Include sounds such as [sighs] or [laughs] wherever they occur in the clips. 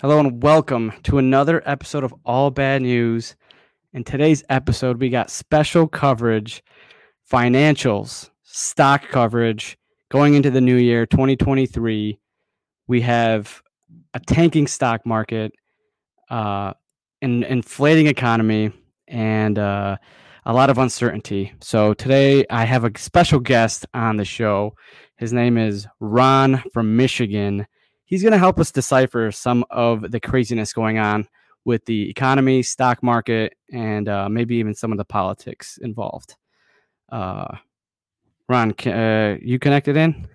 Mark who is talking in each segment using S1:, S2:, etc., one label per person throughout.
S1: Hello and welcome to another episode of All Bad News. In today's episode, we got special coverage, financials, stock coverage going into the new year 2023. We have a tanking stock market, uh, an inflating economy, and uh, a lot of uncertainty. So today I have a special guest on the show. His name is Ron from Michigan he's going to help us decipher some of the craziness going on with the economy, stock market, and uh, maybe even some of the politics involved. Uh, Ron, uh, you connected in?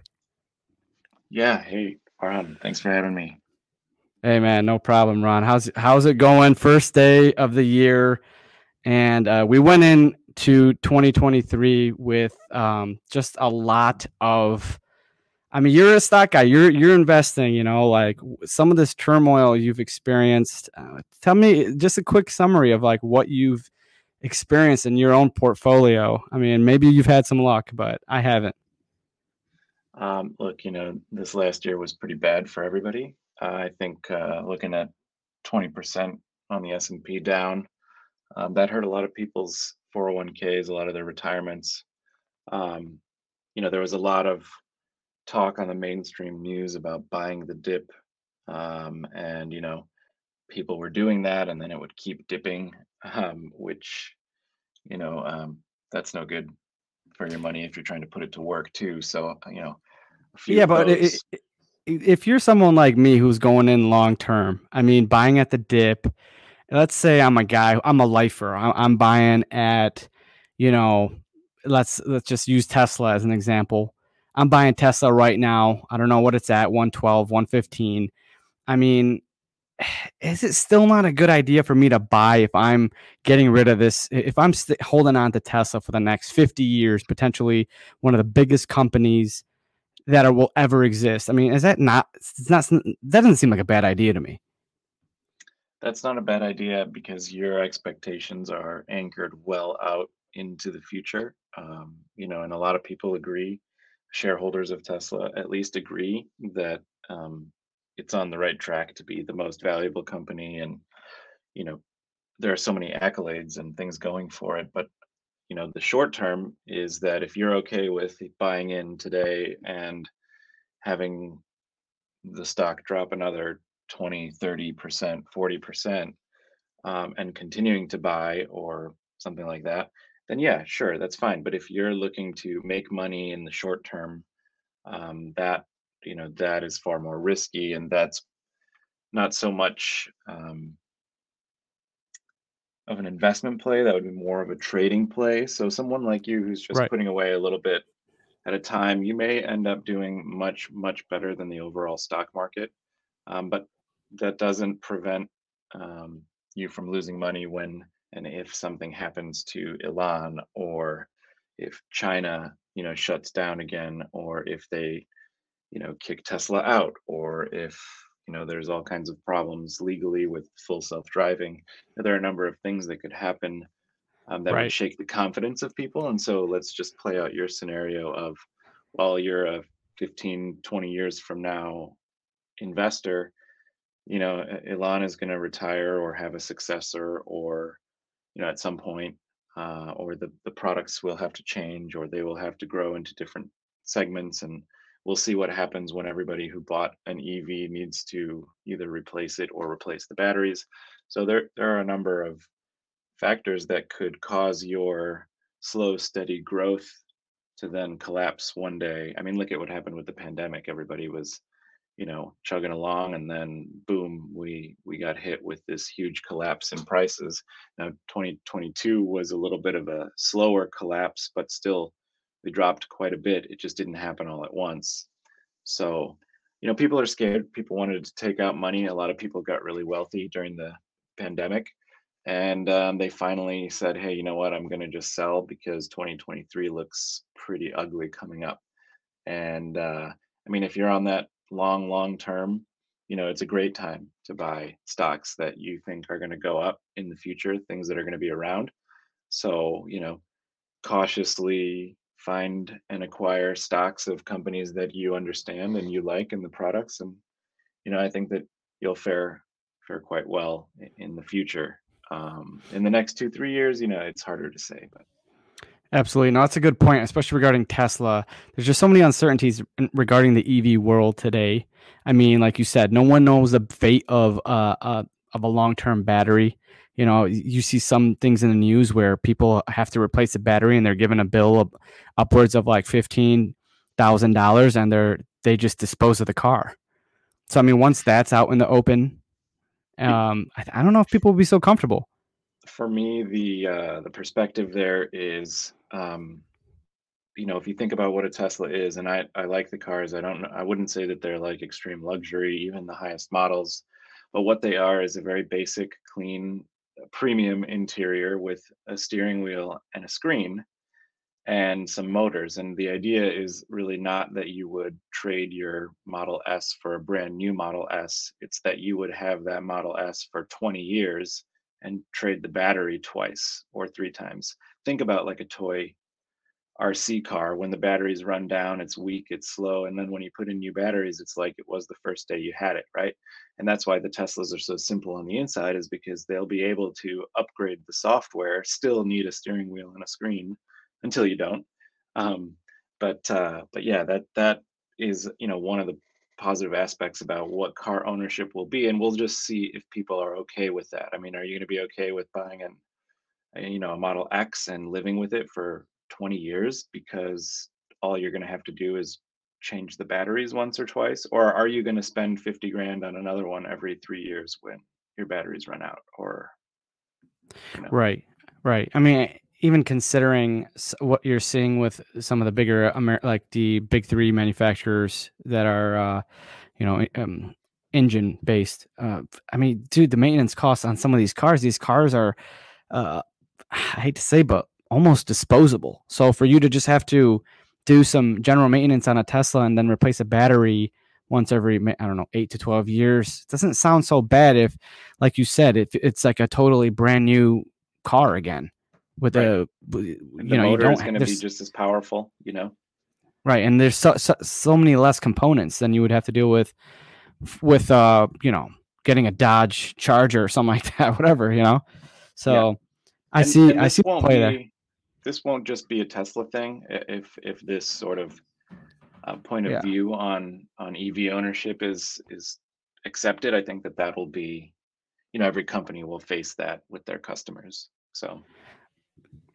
S2: Yeah. Hey, Ron. Thanks for having me.
S1: Hey, man. No problem, Ron. How's how's it going? First day of the year, and uh, we went into 2023 with um, just a lot of I mean, you're a stock guy. You're you're investing. You know, like some of this turmoil you've experienced. Uh, tell me just a quick summary of like what you've experienced in your own portfolio. I mean, maybe you've had some luck, but I haven't.
S2: Um, look, you know, this last year was pretty bad for everybody. Uh, I think uh, looking at 20% on the S&P down, um, that hurt a lot of people's 401ks, a lot of their retirements. Um, you know, there was a lot of talk on the mainstream news about buying the dip um, and you know people were doing that and then it would keep dipping [laughs] um, which you know um, that's no good for your money if you're trying to put it to work too so uh, you know
S1: yeah but it, it, if you're someone like me who's going in long term i mean buying at the dip let's say i'm a guy i'm a lifer i'm buying at you know let's let's just use tesla as an example I'm buying Tesla right now. I don't know what it's at 112, 115. I mean, [sighs] is it still not a good idea for me to buy if I'm getting rid of this? If I'm st- holding on to Tesla for the next 50 years, potentially one of the biggest companies that will ever exist. I mean, is that not, it's not, that doesn't seem like a bad idea to me.
S2: That's not a bad idea because your expectations are anchored well out into the future. Um, you know, and a lot of people agree shareholders of Tesla at least agree that um, it's on the right track to be the most valuable company. And, you know, there are so many accolades and things going for it. But, you know, the short term is that if you're okay with buying in today and having the stock drop another 20, 30%, 40%, um, and continuing to buy or something like that, then yeah, sure, that's fine. But if you're looking to make money in the short term, um, that you know that is far more risky, and that's not so much um, of an investment play. That would be more of a trading play. So someone like you who's just
S1: right.
S2: putting away a little bit at a time, you may end up doing much much better than the overall stock market. Um, but that doesn't prevent um, you from losing money when and if something happens to Elon or if China, you know, shuts down again or if they, you know, kick Tesla out or if, you know, there's all kinds of problems legally with full self-driving. There are a number of things that could happen um, that right. would shake the confidence of people. And so let's just play out your scenario of, well, you're a 15, 20 years from now investor, you know, Elon is going to retire or have a successor or you know at some point uh, or the, the products will have to change or they will have to grow into different segments and we'll see what happens when everybody who bought an ev needs to either replace it or replace the batteries. So there, there are a number of factors that could cause your slow steady growth to then collapse one day. I mean look at what happened with the pandemic. Everybody was you know chugging along and then boom we we got hit with this huge collapse in prices. Now 2022 was a little bit of a slower collapse but still we dropped quite a bit. It just didn't happen all at once. So you know people are scared. People wanted to take out money. A lot of people got really wealthy during the pandemic and um, they finally said hey you know what? I'm going to just sell because 2023 looks pretty ugly coming up. And uh, i mean if you're on that long, long term, you know, it's a great time to buy stocks that you think are going to go up in the future, things that are going to be around. So, you know, cautiously find and acquire stocks of companies that you understand and you like and the products. And, you know, I think that you'll fare fare quite well in the future. Um, in the next two three years, you know, it's harder to say, but.
S1: Absolutely. No, that's a good point, especially regarding Tesla. There's just so many uncertainties regarding the EV world today. I mean, like you said, no one knows the fate of uh, uh of a long term battery. You know, you see some things in the news where people have to replace the battery and they're given a bill of upwards of like fifteen thousand dollars, and they're they just dispose of the car. So I mean, once that's out in the open, um, I, I don't know if people will be so comfortable.
S2: For me, the uh, the perspective there is, um, you know, if you think about what a Tesla is, and I I like the cars. I don't I wouldn't say that they're like extreme luxury, even the highest models, but what they are is a very basic, clean, premium interior with a steering wheel and a screen and some motors. And the idea is really not that you would trade your Model S for a brand new Model S. It's that you would have that Model S for 20 years and trade the battery twice or three times. Think about like a toy RC car. When the batteries run down, it's weak, it's slow. And then when you put in new batteries, it's like it was the first day you had it, right? And that's why the Teslas are so simple on the inside, is because they'll be able to upgrade the software, still need a steering wheel and a screen until you don't. Um, but uh, but yeah, that that is you know one of the positive aspects about what car ownership will be, and we'll just see if people are okay with that. I mean, are you going to be okay with buying an uh, you know a Model X and living with it for 20 years because all you're going to have to do is change the batteries once or twice, or are you going to spend 50 grand on another one every three years when your batteries run out or
S1: you know. right right i mean even considering what you're seeing with some of the bigger Amer- like the big three manufacturers that are uh, you know um, engine based uh, i mean dude the maintenance costs on some of these cars these cars are uh, i hate to say but almost disposable. So for you to just have to do some general maintenance on a tesla and then replace a battery once every i don't know 8 to 12 years doesn't sound so bad if like you said if it's like a totally brand new car again with right. a you
S2: the
S1: know
S2: motor is going to be just as powerful you know
S1: right and there's so, so, so many less components than you would have to deal with with uh you know getting a dodge charger or something [laughs] like that whatever you know so yeah. i and, see and i see play be, there
S2: this won't just be a tesla thing if if this sort of uh, point of yeah. view on on ev ownership is is accepted i think that that will be you know every company will face that with their customers so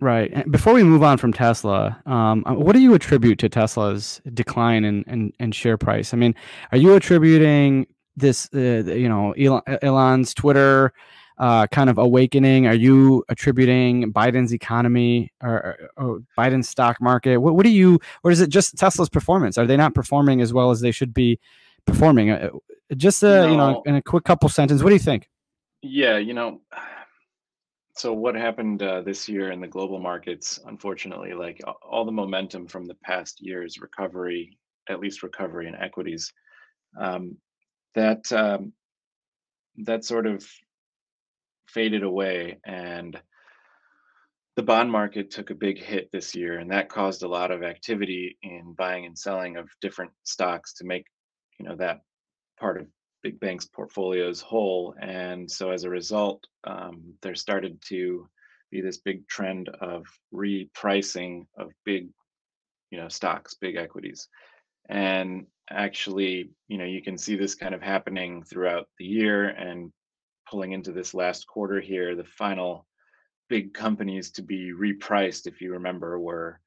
S1: Right. Before we move on from Tesla, um, uh, what do you attribute to Tesla's decline in, in, in share price? I mean, are you attributing this, uh, you know, Elon, Elon's Twitter uh, kind of awakening? Are you attributing Biden's economy or, or, Biden's stock market? What, what do you, or is it just Tesla's performance? Are they not performing as well as they should be performing? Uh, just, a, no. you know, in a quick couple sentences, what do you think?
S2: Yeah, you know, so what happened uh, this year in the global markets? Unfortunately like all the momentum from the past year's recovery at least recovery in equities um, that um, that sort of faded away and the bond market took a big hit this year and that caused a lot of activity in buying and selling of different stocks to make you know that part of big banks' portfolios whole. And so as a result, um, there started to be this big trend of repricing of big, you know, stocks, big equities. And actually, you know, you can see this kind of happening throughout the year and pulling into this last quarter here, the final big companies to be repriced, if you remember, were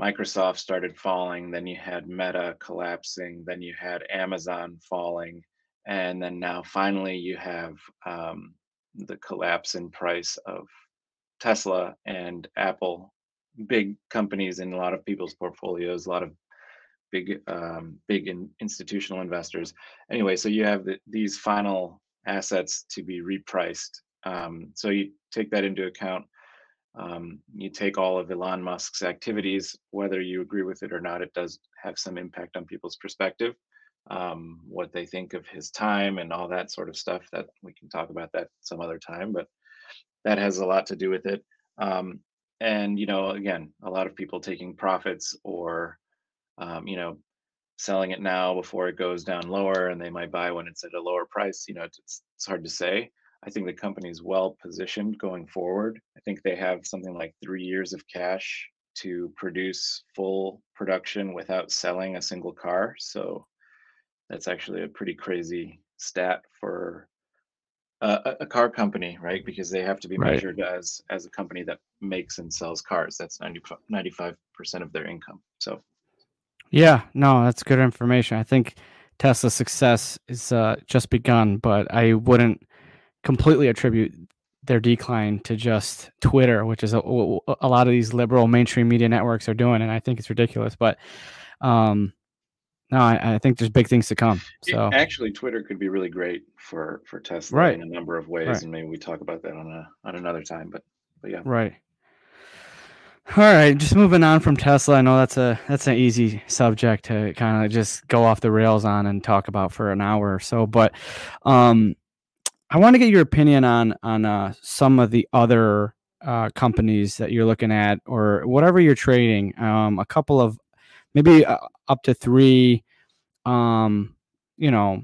S2: Microsoft started falling, then you had Meta collapsing, then you had Amazon falling, and then now finally you have um, the collapse in price of Tesla and Apple, big companies in a lot of people's portfolios, a lot of big um, big in, institutional investors. Anyway, so you have the, these final assets to be repriced. Um, so you take that into account. Um, you take all of Elon Musk's activities, whether you agree with it or not, it does have some impact on people's perspective um, what they think of his time and all that sort of stuff. That we can talk about that some other time, but that has a lot to do with it. Um, and you know, again, a lot of people taking profits or um, you know selling it now before it goes down lower, and they might buy when it's at a lower price. You know, it's it's hard to say. I think the company is well positioned going forward. I think they have something like three years of cash to produce full production without selling a single car. So that's actually a pretty crazy stat for a, a car company, right? Because they have to be
S1: Right.
S2: measured as as a company that makes and sells cars. That's 95 percent of their income. So
S1: Yeah, no, that's good information. I think Tesla's success is uh, just begun, but I wouldn't completely attribute their decline to just Twitter, which is a, a lot of these liberal mainstream media networks are doing, and I think it's ridiculous. But um, no, I, I think there's big things to come. So
S2: actually, Twitter could be really great for for Tesla
S1: Right.
S2: in a number of ways,
S1: Right.
S2: and maybe we talk about that on a on another time. But but yeah,
S1: right. All right, just moving on from Tesla. I know that's a that's an easy subject to kind of just go off the rails on and talk about for an hour or so. But um, I want to get your opinion on on uh, some of the other uh, companies that you're looking at, or whatever you're trading. Um, a couple of maybe uh, up to three, um, you know,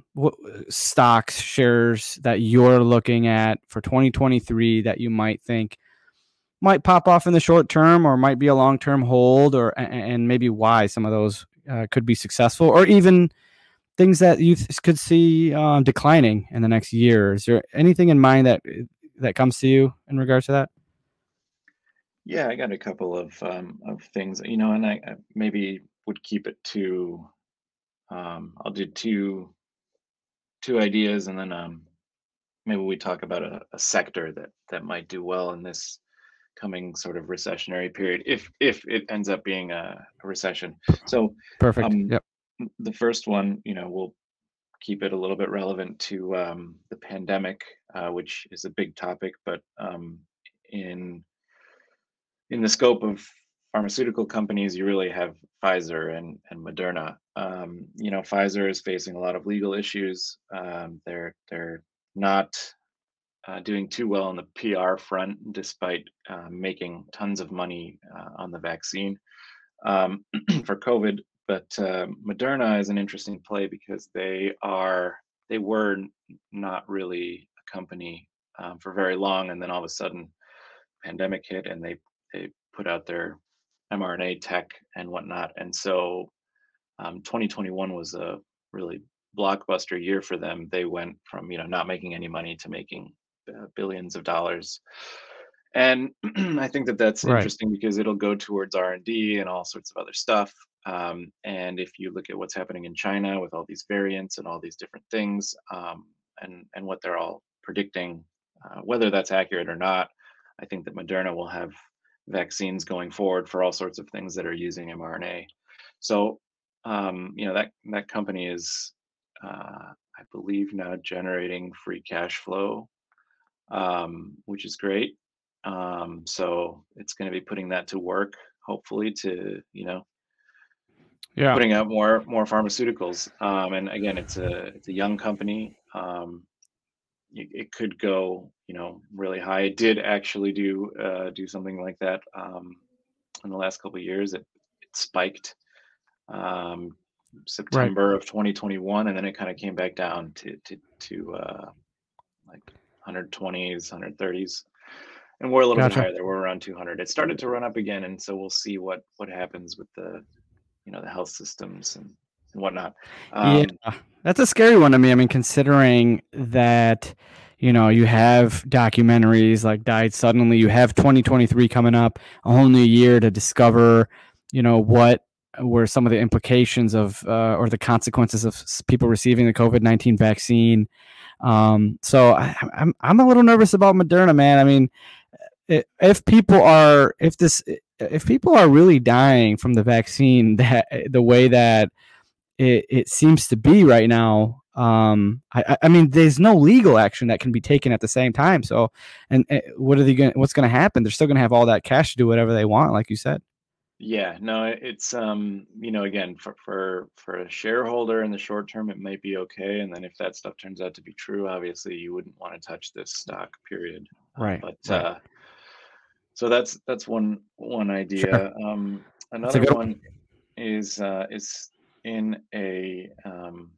S1: stocks shares that you're looking at for 2023 that you might think might pop off in the short term, or might be a long term hold, or and maybe why some of those uh, could be successful, or even things that you th- could see uh, declining in the next year. Is there anything in mind that that comes to you in regards to that?
S2: yeah, I got a couple of um, of things, you know, and I, I maybe would keep it to. Um, I'll do two two ideas, and then um, maybe we talk about a, a sector that that might do well in this coming sort of recessionary period, if if it ends up being a, a recession. So
S1: Perfect.
S2: Um,
S1: yep.
S2: the first one, you know, we'll keep it a little bit relevant to um, the pandemic, uh, which is a big topic, but um, in in the scope of pharmaceutical companies, you really have Pfizer and and Moderna. Um, you know, Pfizer is facing a lot of legal issues. Um, they're they're not uh, doing too well on the PR front, despite uh, making tons of money uh, on the vaccine um, [clears throat] for COVID. But uh, Moderna is an interesting play because they are they were not really a company um, for very long, and then all of a sudden, pandemic hit, and they they put out their mRNA tech and whatnot, and so um, 2021 was a really blockbuster year for them. They went from you know not making any money to making uh, billions of dollars, and [clears throat] I think that that's
S1: Right.
S2: interesting because it'll go towards R and D and all sorts of other stuff. Um, and if you look at what's happening in China with all these variants and all these different things, um, and and what they're all predicting, uh, whether that's accurate or not, I think that Moderna will have vaccines going forward for all sorts of things that are using mRNA. So um, you know that that company is, uh, I believe, now generating free cash flow, um, which is great. Um, so it's going to be putting that to work, hopefully, to you know
S1: Yeah.
S2: putting out more more pharmaceuticals. Um, and again, it's a it's a young company. Um, it, it could go, you know, really high. It did actually do uh, do something like that um, in the last couple of years. It, it spiked um, September of 2021, and then it kind of came back down to to to uh, like 120s, 130s, and we're a little
S1: Gotcha.
S2: bit higher there. We're around 200. It started to run up again, and so we'll see what what happens with the you know the health systems and, and whatnot. Um,
S1: yeah, that's a scary one to me. I mean, considering that you know you have documentaries like "Died Suddenly," you have 2023 coming up, a whole new year to discover, you know, what were some of the implications of uh, or the consequences of people receiving the COVID 19 vaccine. Um, so I, I'm I'm a little nervous about Moderna, man. I mean, if people are if this if people are really dying from the vaccine [laughs] that the way that it, it seems to be right now um I, I- mean there's no legal action that can be taken at the same time so and, uh what are they going what's going to happen they're still going to have all that cash to do whatever they want like you said
S2: Yeah, no, it's um, you know, again, for for for a shareholder in the short term, it might be okay, and then if that stuff turns out to be true, obviously you wouldn't want to touch this stock, period. Uh,
S1: Right,
S2: But
S1: right.
S2: uh, so that's that's one one idea. Um, another
S1: good
S2: one is uh, is in a um,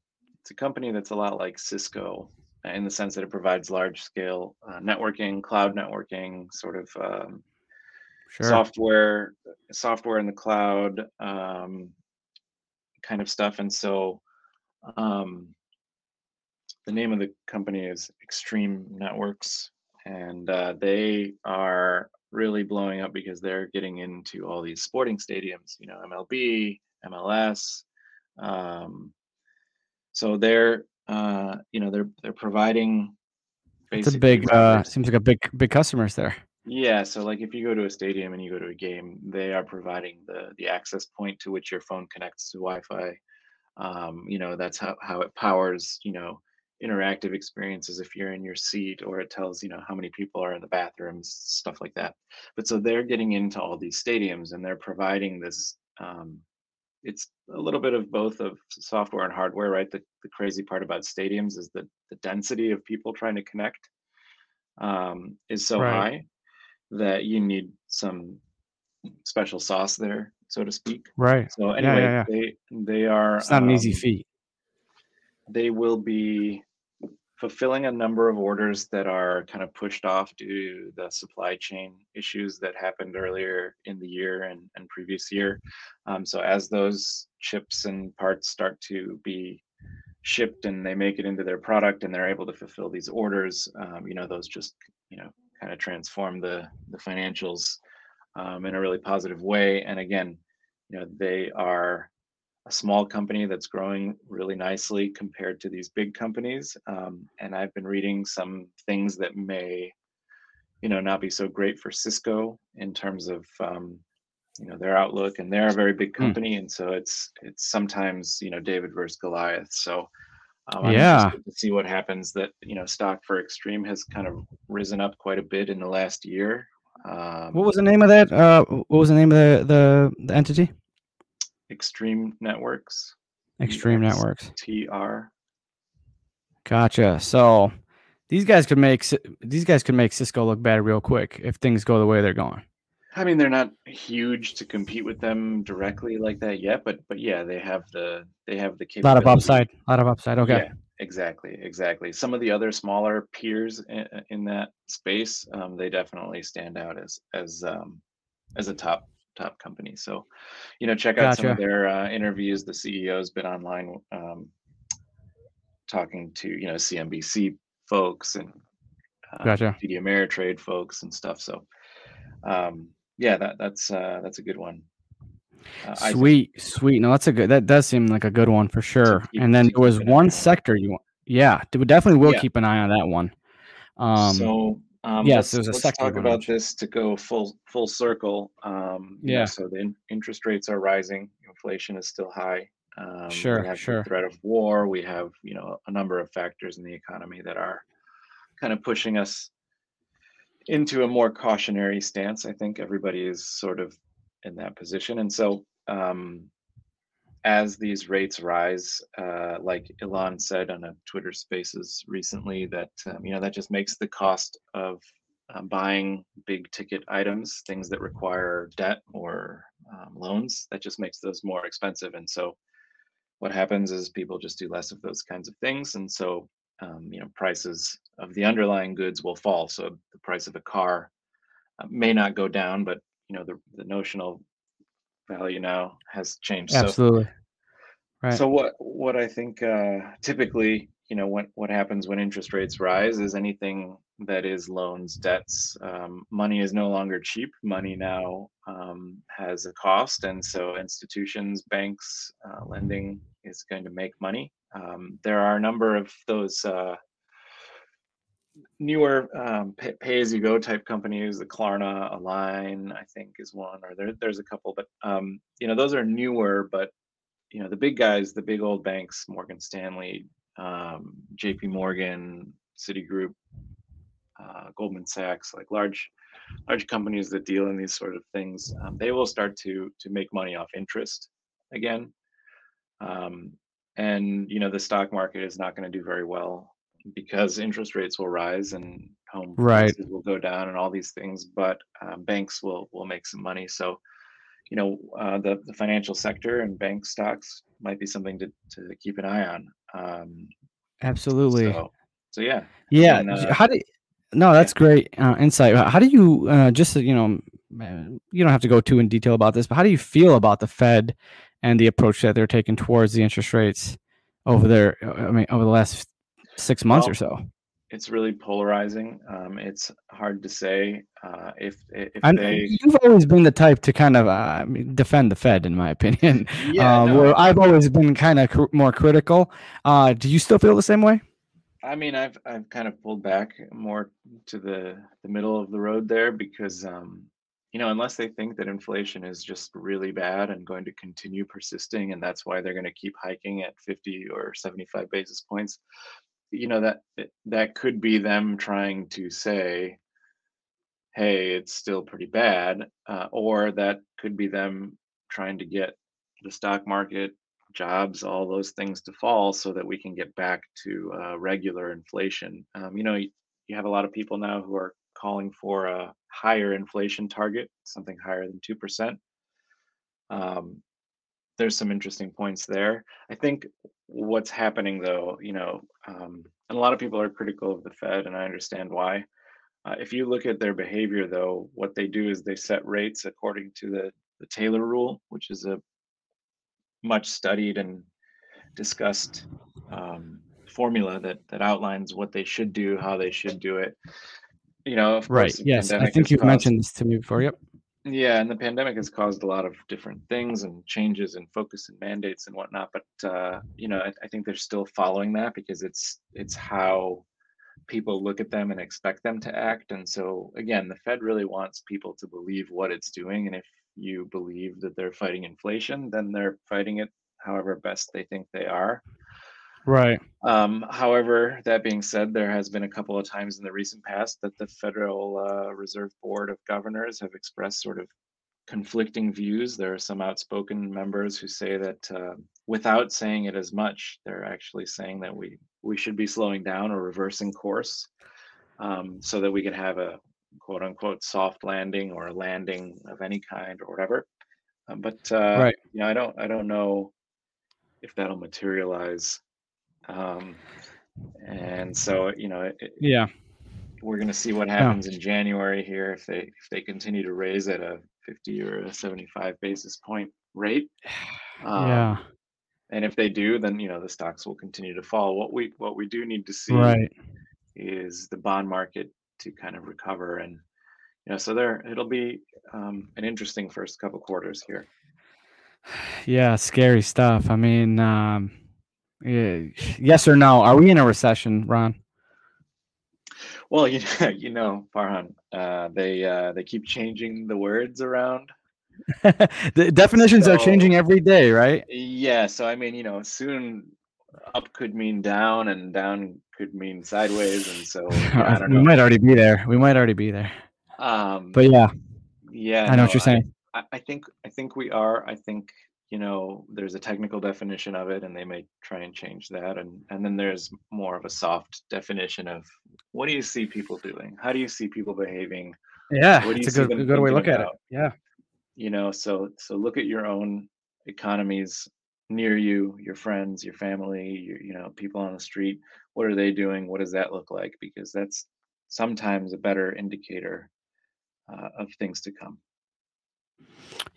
S2: it's a company that's a lot like Cisco in the sense that it provides large scale uh, networking, cloud networking, sort of um, sure. software, software in the cloud um, kind of stuff. And so um, the name of the company is Extreme Networks, and uh, they are really blowing up because they're getting into all these sporting stadiums, you know, MLB, MLS. Um, so they're, uh, you know, they're they're providing.
S1: It's a big. Uh, seems like a big big customers there.
S2: Yeah, so like if you go to a stadium and you go to a game, they are providing the the access point to which your phone connects to Wi-Fi. Um, you know, that's how how it powers. You know, interactive experiences if you're in your seat or it tells you know how many people are in the bathrooms stuff like that but so they're getting into all these stadiums and they're providing this um, it's a little bit of both of software and hardware right the, the crazy part about stadiums is that the density of people trying to connect um, is so right. high that you need some special sauce there so to speak
S1: right
S2: so anyway yeah, yeah, yeah. they they are
S1: it's not um, an easy um, feat
S2: they will be fulfilling a number of orders that are kind of pushed off due to the supply chain issues that happened earlier in the year and, and previous year. Um, so as those chips and parts start to be shipped and they make it into their product and they're able to fulfill these orders, um, you know, those just, you know, kind of transform the, the financials um, in a really positive way. And again, you know, they are a small company that's growing really nicely compared to these big companies. Um, and I've been reading some things that may, you know, not be so great for Cisco in terms of, um, you know, their outlook. And they're a very big hmm. company, mm. and so it's it's sometimes you know David versus Goliath. So. Um,
S1: yeah.
S2: to see what happens. That you know, stock for Extreme has kind of risen up quite a bit in the last year.
S1: Um, what was the name of that? Uh, what was the name of the the, the entity?
S2: Extreme Networks.
S1: Extreme Networks.
S2: TR.
S1: Gotcha. So these guys could make these guys could make Cisco look bad real quick if things go the way they're going.
S2: I mean, they're not huge to compete with them directly like that yet, but but yeah, they have the they have the
S1: capability. A lot of upside. A lot of upside. Okay. Yeah,
S2: exactly, exactly. Some of the other smaller peers in, in that space, um, they definitely stand out as as um, as a top top company. So, you know, check out gotcha. some of their uh, interviews. The CEO's been online um, talking to you know CNBC folks and uh,
S1: gotcha.
S2: TD Ameritrade folks and stuff. So, um, yeah, that that's uh, that's a good one.
S1: Uh, sweet, think, sweet. No, that's a good. That does seem like a good one for sure. Keep, and then there was one sector you want. Yeah, we definitely will yeah. keep an eye on that one.
S2: Um, so um, yes, there's a let's second. Talk about this to go full full circle. Um, yeah. Know, so the in, interest rates are rising. Inflation is still high.
S1: Um, sure,
S2: we have
S1: sure.
S2: The threat of war. We have you know a number of factors in the economy that are kind of pushing us into a more cautionary stance. I think everybody is sort of in that position, and so um, as these rates rise, uh, like Elon said on a Twitter Spaces recently, that um, you know that just makes the cost of uh, buying big ticket items, things that require debt or um, loans, that just makes those more expensive. And so, what happens is people just do less of those kinds of things, and so um, you know prices of the underlying goods will fall. So the price of a car uh, may not go down, but you know the the notional value now has changed.
S1: Absolutely. So,
S2: right. So what what I think uh, typically, you know, what what happens when interest rates rise is anything that is loans, debts. Um, money is no longer cheap. Money now um, has a cost, and so institutions, banks, uh, lending is going to make money. Um, there are a number of those. Uh, newer um, pay, pay, as you go type companies, the Klarna, Align, I think is one, or there, there's a couple, but um, you know those are newer. But you know the big guys, the big old banks, Morgan Stanley, um, J.P. Morgan, Citigroup, uh, Goldman Sachs, like large large companies that deal in these sort of things, um, they will start to to make money off interest again. Um, and you know the stock market is not going to do very well because interest rates will rise and home
S1: right.
S2: prices will go down and all these things. But um, banks will will make some money. So you know, uh, the the financial sector and bank stocks might be something to to keep an eye on. Um,
S1: Absolutely.
S2: so, so yeah,
S1: Yeah.
S2: and uh,
S1: How do no,
S2: yeah,
S1: that's great uh, insight. How do you uh, just you know, you don't have to go too in detail about this, but how do you feel about the Fed and the approach that they're taking towards the interest rates over there? uh, I mean, over the last six months or so.
S2: it's really polarizing. Um, it's hard to say uh, if if they.
S1: you've always been the type to kind of uh, defend the Fed, in my [laughs] opinion.
S2: Yeah,
S1: Um,
S2: no,
S1: where I've always been kind of cr- more critical. Uh, do you still feel the same way?
S2: I mean, I've I've kind of pulled back more to the the middle of the road there because um, you know, unless they think that inflation is just really bad and going to continue persisting, and that's why they're going to keep hiking at 50 or 75 basis points, you know, that that could be them trying to say, hey, it's still pretty bad, uh, or that could be them trying to get the stock market, jobs, all those things to fall so that we can get back to uh, regular inflation. Um, you know, y- you have a lot of people now who are calling for a higher inflation target, something higher than 2%. Um, there's some interesting points there. I think what's happening though, you know, um, and a lot of people are critical of the Fed, and I understand why. Uh, if you look at their behavior, though, what they do is they set rates according to the, the Taylor rule, which is a much studied and discussed um, formula that that outlines what they should do, how they should do it. You know,
S1: Right. Yes. I think you've
S2: caused
S1: mentioned this to me before. Yep.
S2: Yeah, and the pandemic has caused a lot of different things and changes and focus and mandates and whatnot. But uh, you know, I, I think they're still following that because it's it's how people look at them and expect them to act. And so again, the Fed really wants people to believe what it's doing. And if you believe that they're fighting inflation, then they're fighting it however best they think they are.
S1: Right.
S2: Um, however, that being said, there has been a couple of times in the recent past that the Federal uh, Reserve Board of Governors have expressed sort of conflicting views. There are some outspoken members who say that uh, without saying it as much, they're actually saying that we we should be slowing down or reversing course um, so that we could have a quote unquote soft landing or a landing of any kind or whatever. Um, but uh,
S1: Right.
S2: you know, I don't I don't know if that'll materialize. Um, and so you know, it,
S1: Yeah.
S2: we're going to see what happens in January here if they if they continue to raise at a 50 or a 75 basis point rate. [sighs]
S1: Yeah.
S2: Um, and if they do, then you know the stocks will continue to fall. What we what we do need to see
S1: Right.
S2: is the bond market to kind of recover, and you know, so there it'll be um, an interesting first couple quarters here. [sighs]
S1: Yeah. Scary stuff. I mean, um, yeah, yes or no? Are we in a recession, Ron?
S2: Well, you [laughs] know, you know, Farhan, uh, they uh, they keep changing the words around. [laughs]
S1: the definitions are changing every day, right?
S2: yeah, so I mean, you know, soon up could mean down, and down could mean sideways, and so [laughs] yeah, I don't
S1: we
S2: know.
S1: might already be there. We might already be there.
S2: Um,
S1: But yeah,
S2: yeah,
S1: I know
S2: no,
S1: what you're saying.
S2: I I think I think we are. I think you know, there's a technical definition of it, and they may try and change that, and and then there's more of a soft definition of what do you see people doing? How do you see people behaving?
S1: Yeah,
S2: What do you
S1: it's a good good way to look at it. Yeah.
S2: you know so so look at your own economies near you your friends your family your, you know people on the street what are they doing what does that look like because that's sometimes a better indicator uh, of things to come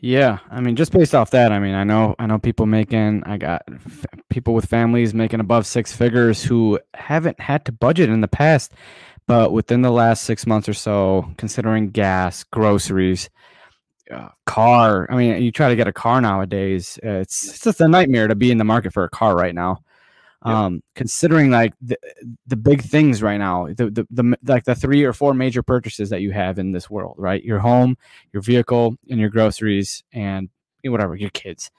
S1: Yeah, I mean, just based off that, I mean, I know, I know people making, I got f- people with families making above six figures who haven't had to budget in the past, but within the last six months or so, considering gas, groceries, uh, car. I mean, you try to get a car nowadays, it's it's just a nightmare to be in the market for a car right now. Um, considering like the the big things right now, the, the the like the three or four major purchases that you have in this world, right? Your home, your vehicle, and your groceries, and whatever your kids.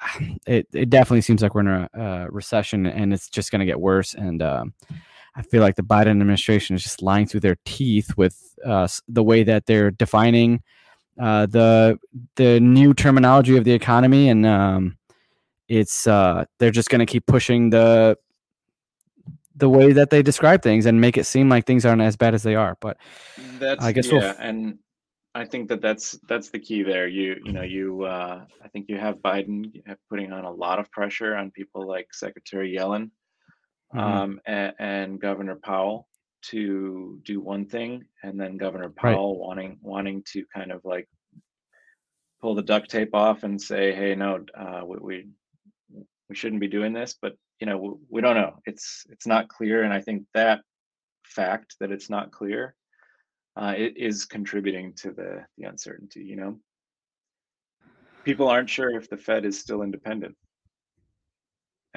S1: [sighs] It it definitely seems like we're in a recession, and it's just going to get worse. And um, I feel like the Biden administration is just lying through their teeth with uh, the way that they're defining uh, the the new terminology of the economy, and um, it's uh, they're just going to keep pushing the the way that they describe things and make it seem like things aren't as bad as they are. But
S2: that's
S1: I guess we'll
S2: yeah
S1: f-
S2: and I think that that's that's the key there. You you know you uh, I think you have Biden putting on a lot of pressure on people like Secretary Yellen
S1: Mhm.
S2: um, and, and Governor Powell to do one thing, and then Governor
S1: Right.
S2: Powell wanting wanting to kind of like pull the duct tape off and say, "Hey, no, uh, we, we we shouldn't be doing this." But you know, we, don't know. It's it's not clear, and I think that fact that it's not clear uh, it is contributing to the the uncertainty. You know, people aren't sure if the Fed is still independent.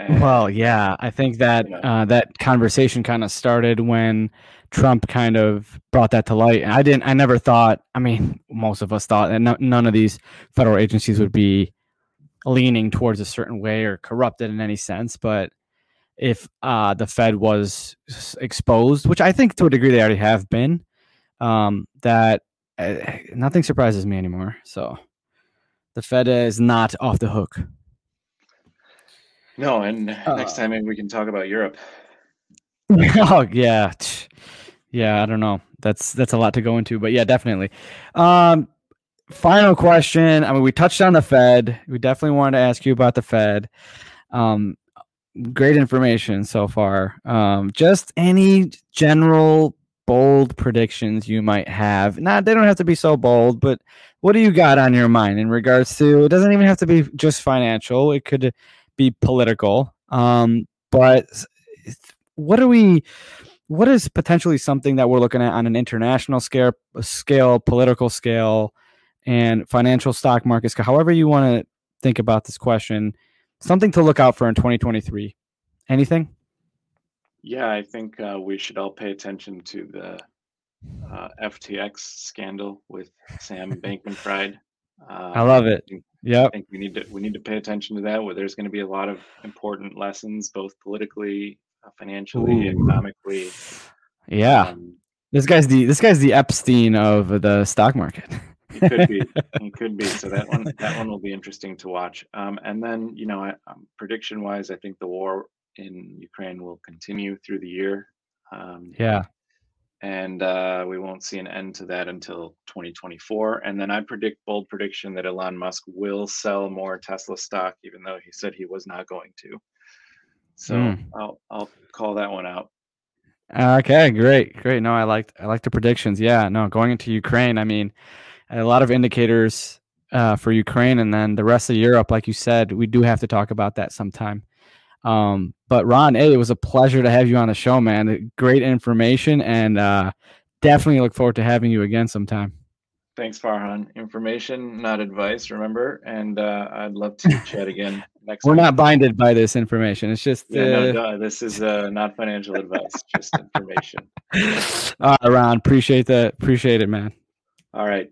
S1: Well, yeah, I think that
S2: you know,
S1: uh, that conversation kind of started when Trump kind of brought that to light. And I didn't, I never thought. I mean, most of us thought that no, none of these federal agencies would be leaning towards a certain way or corrupted in any sense. But if uh, the Fed was exposed, which I think to a degree they already have been, um, that uh, nothing surprises me anymore. So the Fed is not off the hook.
S2: no, and next
S1: Uh,
S2: time maybe we can talk about Europe. [laughs]
S1: oh yeah, yeah. I don't know. That's that's a lot to go into, but yeah, definitely. Um, final question. I mean, we touched on the Fed. We definitely wanted to ask you about the Fed. Um, great information so far. Um, just any general bold predictions you might have. Not they don't have to be so bold, but what do you got on your mind in regards to? It doesn't even have to be just financial. It could be political. Um, but what do we? What is potentially something that we're looking at on an international scale, scale, political scale, and financial stock markets? However you want to think about this question, something to look out for in 2023. Anything?
S2: Yeah, I think uh, we should all pay attention to the uh, FTX scandal with Sam [laughs] Bankman-Fried. Um,
S1: I love it.
S2: Yeah, I think we need to we need to pay attention to that. Where there's going to be a lot of important lessons, both politically, uh, financially,
S1: Ooh.
S2: economically.
S1: Yeah.
S2: Um,
S1: This guy's the this guy's the Epstein of the stock market. [laughs]
S2: It could be. [laughs] It could be. So that one that one will be interesting to watch. Um, and then you know, I, um, prediction wise, I think the war in Ukraine will continue through the year. Um,
S1: yeah.
S2: and uh, we won't see an end to that until 2024. And then I predict bold prediction that Elon Musk will sell more Tesla stock, even though he said he was not going to. So
S1: Mm.
S2: I'll I'll call that one out.
S1: Okay, great, great. No, I liked I like the predictions. Yeah, no, going into Ukraine, I mean, a lot of indicators uh, for Ukraine, and then the rest of Europe, like you said, we do have to talk about that sometime. Um, but Ron, hey, it was a pleasure to have you on the show, man. Great information, and uh, definitely look forward to having you again sometime.
S2: Thanks, Farhan. Information, not advice. Remember, and uh, I'd love to [laughs] chat again next.
S1: We're not binded by this information. It's just
S2: Yeah, no,
S1: uh,
S2: no, this is uh, not financial advice, just [laughs] information.
S1: all right, Ron. Appreciate that. Appreciate it, man.
S2: All right.